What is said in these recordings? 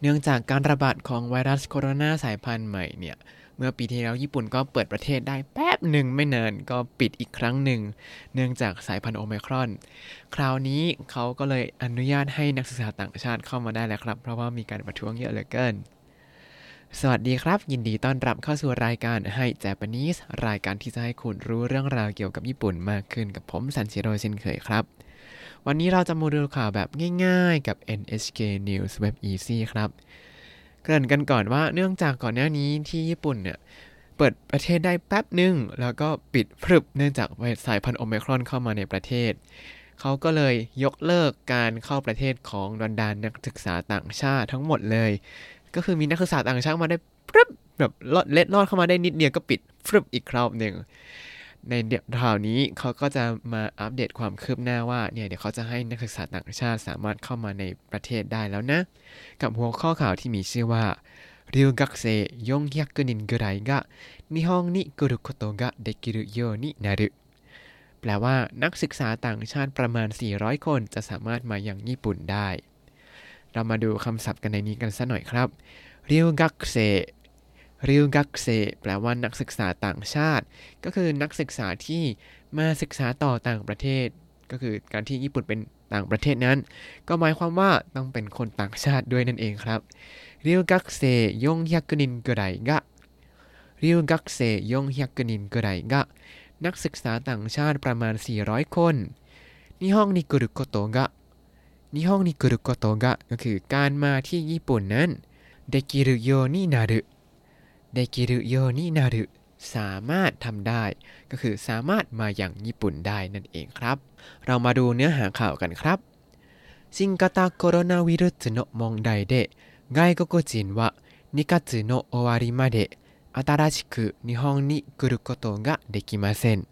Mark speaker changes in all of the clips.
Speaker 1: เนื่องจากการระบาดของไวรัสโคโรนาสายพันธุ์ใหม่เนี่ย เมื่อปีที่แล้วญี่ปุ่นก็เปิดประเทศได้แป๊บหนึ่งไม่นานก็ปิดอีกครั้งหนึ่ง เนื่องจากสายพันธุ์โอมครอน คราวนี้เขาก็เลยอนุญาตให้นักศึกษาต่างชาติเข้ามาได้แล้วครับ เพราะว่ามีการประท้วงเยอะเหลือเกิน สวัสดีครับ ยินดีต้อนรับเข้าสู่รายการให้ Japanese รายการที่จะให้คุณรู้เรื่องราวเกี่ยวกับญี่ปุ่นมากขึ้นกับผมซันชิโร่เช่นเคยครับ วันนี้เราจะมาดูข่าวแบบง่ายๆกับ NHK News Web Easy ครับ เกริ่นกันก่อนว่าเนื่องจากก่อนหน้านี้ที่ญี่ปุ่นเนี่ยเปิดประเทศได้แป๊บหนึ่งแล้วก็ปิดพรึบเนื่องจากสายพันธุ์โอไมครอนเข้ามาในประเทศเขาก็เลยยกเลิกการเข้าประเทศของดอนดานนักศึกษาต่างชาติทั้งหมดเลย ก็คือมีนักศึกษาต่างชาติมาได้ปึ๊บแบบเล็ดลอดเข้ามาได้นิดเดียวก็ปิดฟึบอีกครอบหนึ่งในเดี๋ยวคราวนี้เขาก็จะมาอัปเดตความคืบหน้าว่าเนี่ยเดี๋ยวเขาจะให้นักศึกษาต่างชาติสามารถเข้ามาในประเทศได้แล้วนะ กับหัวข้อข่าวที่มีชื่อว่าริวกักเซยงยักกุนินกไรกะนิฮงนิกุรุโคโตกะเดกิรุโยนินารุแปลว่านักศึกษาต่างชาติประมาณ 400 คนจะสามารถมายังญี่ปุ่นได้ เรามาดูคำศัพท์กันในนี้กันสักหน่อยครับริวกักเซริวกักเซแปลว่านักศึกษาต่างชาติ ก็คือนักศึกษาที่มาศึกษาต่อต่างประเทศ ก็คือการที่ญี่ปุ่นเป็นต่างประเทศนั้น ก็หมายความว่าต้องเป็นคนต่างชาติด้วยนั่นเองครับริวกักเซยงฮยักนินกระไรกะริวกักเซยงฮยักนินกระไรกะนักศึกษาต่างชาติประมาณ 400 คนนิฮองนิกุรุโกโตะ ることがก็คือการมาที่ญี่ปุ่นนั้นできるようになるできるようになるสามารถทำได้ ก็คือสามารถมาอย่างญี่ปุ่นได้นั่นเองครับ เรามาดูเนื้อหาข่าวกันครับ新型コロナウイルスの問題で外国人は2月の終わりまで新しく日本に来ることができません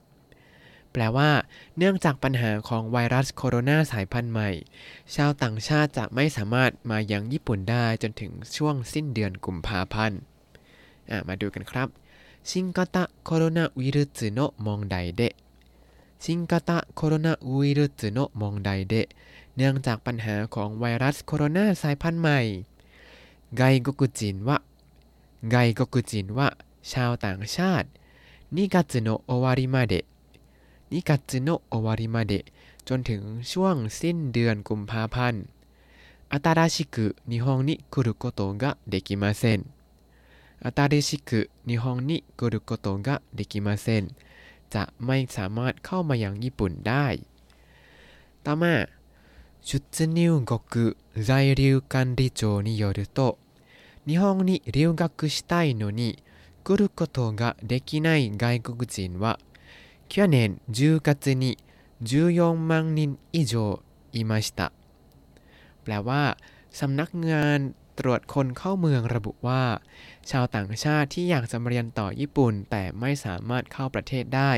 Speaker 1: แปลว่า เนื่องจากปัญหาของไวรัสโคโรนาสายพันธุ์ใหม่ ชาวต่างชาติจะไม่สามารถมายังญี่ปุ่นได้จนถึงช่วงสิ้นเดือนกุมภาพันธ์มาดูกันครับ新型コロナウイルスの問題で新型コロナウイルスの問題でเนื่องจากปัญหาของไวรัสโคโรนาสายพันธุ์ใหม่ไกกกุจินวะไกกกุจินวะชาวต่างชาตินิกัตโนโอวาริมาเด นิกัตโนโอวาริมาเดจนถึงช่วงสิ้นเดือนกุมภาพันธ์新しく日本に来ることができません新しく日本に来ることができませんจะไม่สามารถเข้ามายังญี่ปุ่นได้ ต่อมา出入国在留管理庁によると日本に留学したいのに来ることができない外国人は 去年10月に14万人以上いましたแปลว่าสำนักงานตรวจคนเข้าเมืองระบุว่า ชาวต่างชาติที่อยากจะมาเรียนต่อญี่ปุ่น แต่ไม่สามารถเข้าประเทศได้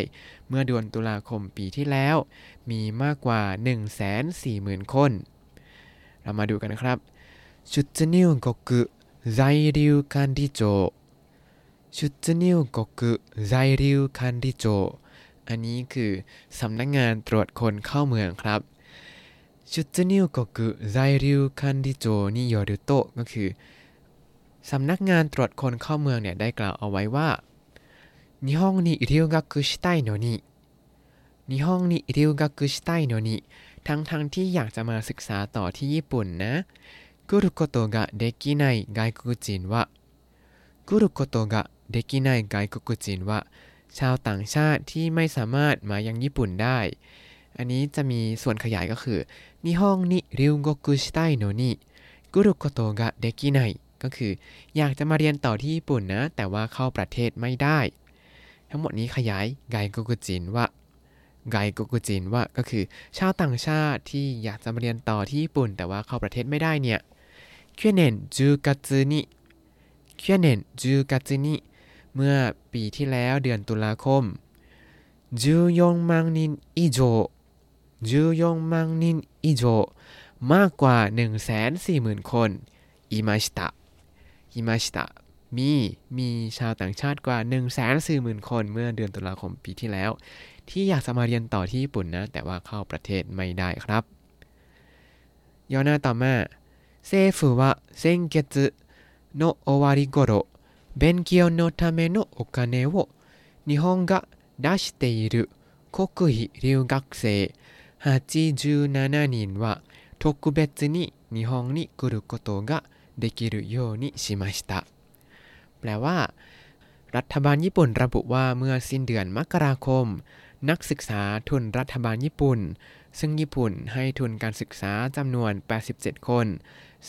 Speaker 1: เมื่อเดือนตุลาคมปีที่แล้ว มีมากกว่า 140,000 คน เรามาดูกันนะครับ出入国在留管理庁出入国在留管理庁 อันนี้คือสำนักงงานตรวจคนเข้าเมืองครับชุดนิวก็คือไซริวคันดิโจนิโยริโตก็คือสำนักงานตรวจคนเข้าเมืองเนี่ยได้กล่าวเอาไว้ว่านิฮงนิอิริวกักุชิไตโนนินิฮงนิอิริวกักุชิไตโนนิทั้งทั้งที่อยากจะมาศึกษาต่อที่ญี่ปุ่นนะกุรุโกโตะกะเดกินไนไกกุจินวะกุรุโกโตะกะเดกินไนไกกุจินวะ ชาวต่างชาติที่ไม่สามารถมายังญี่ปุ่นได้ อันนี้จะมีส่วนขยายก็คือ日本に留学したいのに来ることができないก็คือ อยากจะมาเรียนต่อที่ญี่ปุ่นนะ แต่ว่าเข้าประเทศไม่ได้ ทั้งหมดนี้ขยายไกโกกุจินว่าไกโกกุจินว่าก็คือ ชาวต่างชาติที่อยากจะมาเรียนต่อที่ญี่ปุ่น แต่ว่าเข้าประเทศไม่ได้เนี่ย去年10月に去年10月に เมื่อปีที่แล้วเดือนตุลาคม14万人以上14万人以上มากกว่า 140,000 คนอิมาชิตะอิมาชิตะมีมีชาวต่างชาติกว่า 140,000 คนเมื่อเดือนตุลาคมปีที่แล้ว ที่อยากจะมาเรียนต่อที่ญี่ปุ่นนะ แต่ว่าเข้าประเทศไม่ได้ครับ ย่อหน้าต่อมา 政府は先月の終わり頃 勉強のためのお金を日本が出している国費留学生87人は特別に日本に来ることができるようにしました แปลว่า รัฐบาลญี่ปุ่นระบุว่าเมื่อสิ้นเดือนมกราคม นักศึกษาทุนรัฐบาลญี่ปุ่น ซึ่งญี่ปุ่นให้ทุนการศึกษาจำนวน 87 คน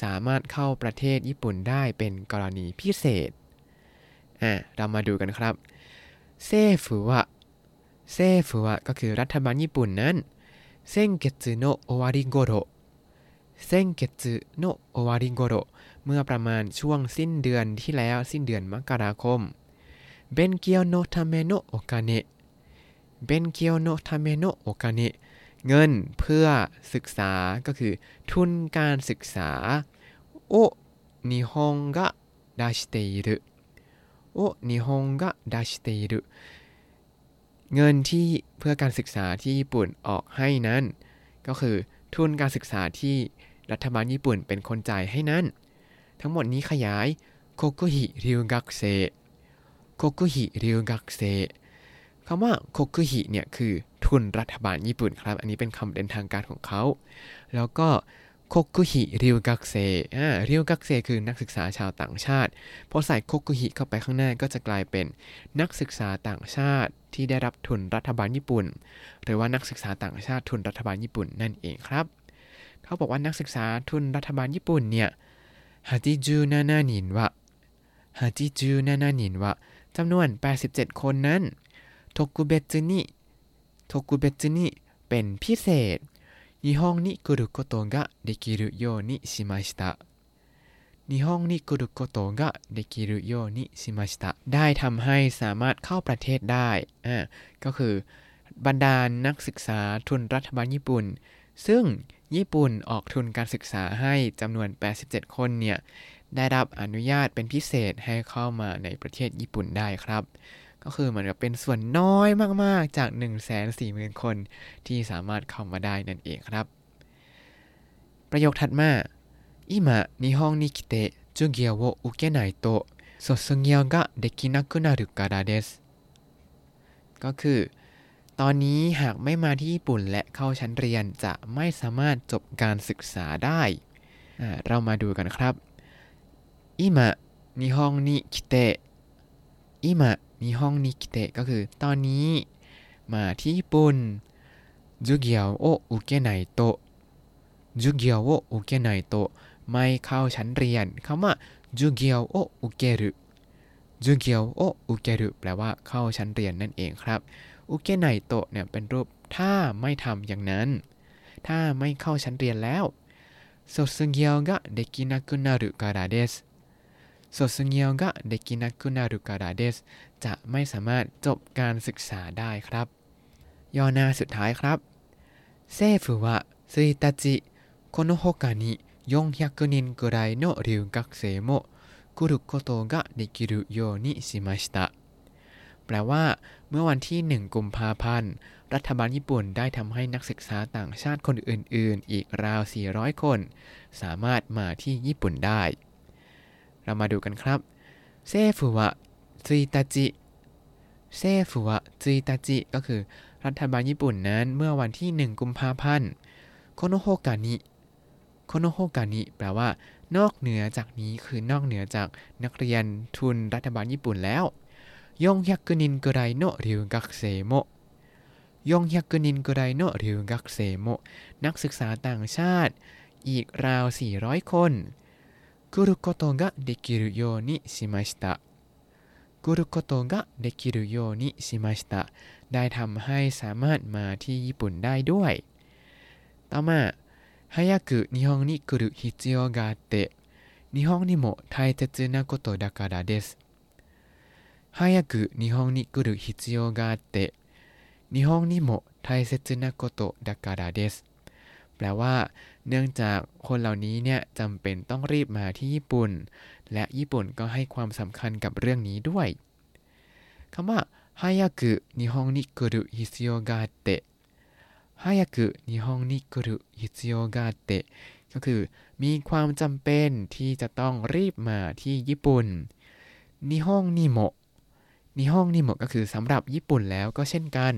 Speaker 1: สามารถเข้าประเทศญี่ปุ่นได้เป็นกรณีพิเศษ เรามาดูกันครับเซฟุวะเซฟุวะก็คือรัฐบาลญี่ปุ่นนั้นเซนเกตโนโอวาริโกโร先月の終わりごろเมื่อประมาณช่วงสิ้นเดือนที่แล้วสิ้นเดือนมกราคม勉強のためのお金 勉強のためのお金เงินเพื่อศึกษาก็คือทุนการศึกษาを日本が出している を日本が出しているเงินที่เพื่อการศึกษาที่ญี่ปุ่นออกให้นั้น ก็คือทุนการศึกษาที่รัฐบาลญี่ปุ่นเป็นคนจ่ายให้นั้น ทั้งหมดนี้ขยายโคกุฮิริวกักเซโคกุฮิริวกักเซคำว่าโคกุฮิเนี่ยคือทุนรัฐบาลญี่ปุ่นครับ อันนี้เป็นคำเด่นทางการของเขา แล้วก็ โคกุฮิริวกักเซอ่าริวกักเซคือนักศึกษาชาวต่างชาติ พอใส่โคกุฮิเข้าไปข้างหน้าก็จะกลายเป็นนักศึกษาต่างชาติที่ได้รับทุนรัฐบาลญี่ปุ่น หรือว่านักศึกษาต่างชาติทุนรัฐบาลญี่ปุ่นนั่นเองครับ เขาบอกว่านักศึกษาทุนรัฐบาลญี่ปุ่นเนี่ยฮาจิจูนานานินวะฮาจิจูนานานินวะจำนวน 87 คนนั้นโทกุเบจุนิโทกุเบจุนิเป็นพิเศษ 日本に来ることができるようにしました日本に来ることができるようにしましたได้ทำให้สามารถเข้าประเทศได้อ่าก็คือบรรดานักศึกษาทุนรัฐบาลญี่ปุ่น ซึ่งญี่ปุ่นออกทุนการศึกษาให้จำนวน 87 คนเนี่ย ได้รับอนุญาตเป็นพิเศษให้เข้ามาในประเทศญี่ปุ่นได้ครับ ก็คือเหมือนกับเป็นส่วนน้อยมาก ๆ จาก 1 4 0 0 0 0 คน ที่สามารถเข้ามาได้นั่นเองครับ ประโยคถัดมา今日本に来て授業を受けないと卒業ができなくなるからですก็คือ ตอนนี้หากไม่มาที่ญี่ปุ่นและเข้าชั้นเรียนจะไม่สามารถจบการศึกษาได้ เรามาดูกันครับ今日本に来て今 日本に来てก็คือ ตอนนี้ มาที่ญี่ปุ่น授業を受けないと授業を受けないとไม่เข้าชั้นเรียนคำว่า授業を受ける授業を受けるแปลว่าเข้าชั้นเรียนนั่นเองครับอุเกไนโตะเนี่ยเป็นรูปถ้าไม่ทำอย่างนั้น ถ้าไม่เข้าชั้นเรียนแล้ว卒業ができなくなるからです 卒業ができなくなるからですจะไม่สามารถจบการศึกษาได้ครับ ย่อหน้าสุดท้ายครับ政府は1日この他に400人くらいの留学生も来ることができるようにしましたแปลว่า เมื่อวันที่ 1 กุมภาพันธ์ รัฐบาลญี่ปุ่นได้ทำให้นักศึกษาต่างชาติคนอื่น ๆ อีกราว 400 คน สามารถมาที่ญี่ปุ่นได้ เรามาดูกันครับเซฟุวะจิตาจิเซฟุวะจิตาจิก็คือรัฐบาลญี่ปุ่นนั้นเมื่อวันที่ 1 กุมภาพันธ์このほかに このほかにแปลว่า นอกเหนือจากนี้คือนอกเหนือจากนักเรียนทุนรัฐบาลญี่ปุ่นแล้ว400人ぐらいの留学生も 400人ぐらいの留学生もนักศึกษาต่างชาติ อีกราว 400 คน 来ることができるようにしました来ることができるようにしましたได้ทำให้สามารถมาที่ญี่ปุ่นได้ด้วย ต่อมา早く日本に来る必要があって日本にも大切なことだからです早く日本に来る必要があって日本にも大切なことだからですแปลว่า เนื่องจากคนเหล่านี้เนี่ยจำเป็นต้องรีบมาที่ญี่ปุ่น และญี่ปุ่นก็ให้ความสำคัญกับเรื่องนี้ด้วยคำว่า早く日本に来る必要があって 早く日本に来る必要があって ก็คือมีความจำเป็นที่จะต้องรีบมาที่ญี่ปุ่น日本にも 日本にも ก็คือสำหรับญี่ปุ่นแล้วก็เช่นกัน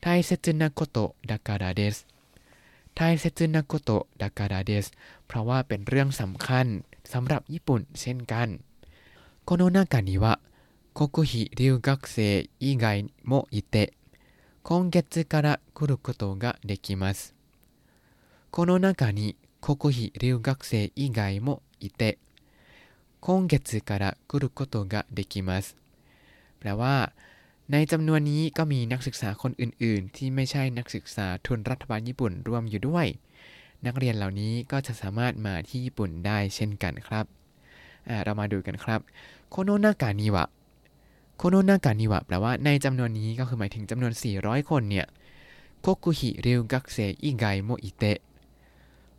Speaker 1: 大切なことだからです ไทเซจุนาโกโตะดากาดาเดสเพราะว่าเป็นเรื่องสำคัญสำหรับญี่ปุ่นเช่นกันโคโนนากานิวะ国費留学生以外もいて今月から来ることができますこの中に国費留学生以外もいて今月から来ることができますแปลว่า ในจำนวนนี้ก็มีนักศึกษาคนอื่น ๆ ที่ไม่ใช่นักศึกษาทุนรัฐบาลญี่ปุ่นรวมอยู่ด้วย นักเรียนเหล่านี้ก็จะสามารถมาที่ญี่ปุ่นได้เช่นกันครับเรามาดูกันครับโคโนนากานิวะโคโนนากานิวะแปลว่าในจำนวนนี้ก็คือหมายถึงจำนวน 400 คนเนี่ยโคกุฮิเรียวกักเซอิไกโมอิเตะ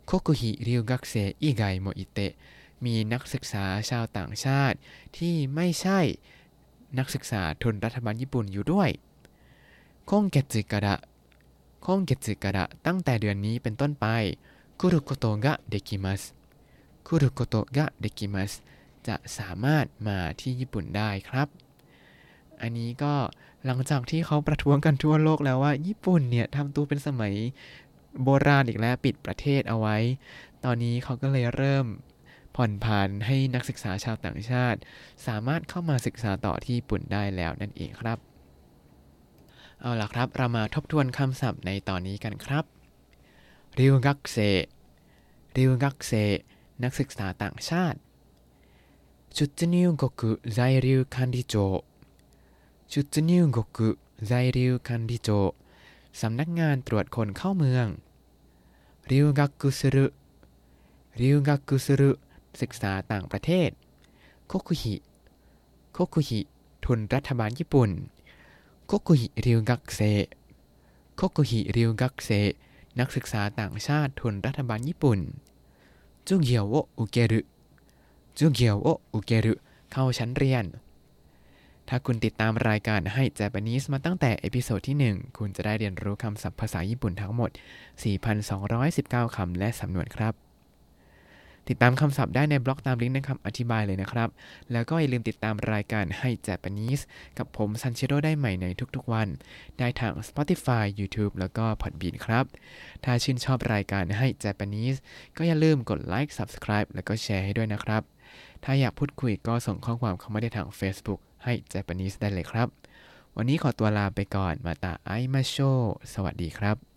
Speaker 1: คกุฮิริวกักเซอิไกโมอิเตะมีนักศึกษาชาวต่างชาติที่ไม่ใช่ นักศึกษาทุนรัฐบาลญี่ปุ่นอยู่ด้วยคงเกจิกะระคงเกจิกะระตั้งแต่เดือนนี้เป็นต้นไปคุรุโกโตะกะเดกิมัสคุรุโกโตะกะเดกิมัสจะสามารถมาที่ญี่ปุ่นได้ครับ อันนี้ก็หลังจากที่เขาประท้วงกันทั่วโลกแล้วว่า ญี่ปุ่นเนี่ยทำตัวเป็นสมัยโบราณอีกแล้วปิดประเทศเอาไว้ ตอนนี้เขาก็เลยเริ่ม ผ่อนผันให้นักศึกษาชาวต่างชาติ สามารถเข้ามาศึกษาต่อที่ญี่ปุ่นได้แล้วนั่นเองครับ เอาล่ะครับ เรามาทบทวนคำศัพท์ในตอนนี้กันครับริวกักเซริวกักเซนักศึกษาต่างชาติชุดนิวกกุไซริวคันดิโจชุดนิวกกุไซริวคันดิโจสำนักงานตรวจคนเข้าเมืองริวกักกุสรุ留学する ศึกษาต่างประเทศ โคคุฮิ โคคุฮิ ทุนรัฐบาลญี่ปุ่น 国費留学生 国費留学生 นักศึกษาต่างชาติทุนรัฐบาลญี่ปุ่น 授業を受ける 授業を受ける เข้าชั้นเรียน ถ้าคุณติดตามรายการให้ Japanese มาตั้งแต่ episode ที่ 1 คุณจะได้เรียนรู้คำศัพท์ภาษาญี่ปุ่นทั้งหมด 4,219 คำและสำนวนครับ ติดตามคำศัพท์ได้ในบล็อกตามลิงก์ในคำอธิบายเลยนะครับ แล้วก็อย่าลืมติดตามรายการให้ Japanese กับผมซันเชโรได้ใหม่ในทุกๆวัน ได้ทาง Spotify YouTube แล้วก็ Podbean ครับ ถ้าชื่นชอบรายการให้ Japanese ก็อย่าลืมกดไลค์ Subscribe แล้วก็แชร์ให้ด้วยนะครับ ถ้าอยากพูดคุยก็ส่งข้อความเข้ามาได้ทาง Facebook Hi Japanese ได้เลยครับ วันนี้ขอตัวลาไปก่อนまた会いましょう สวัสดีครับ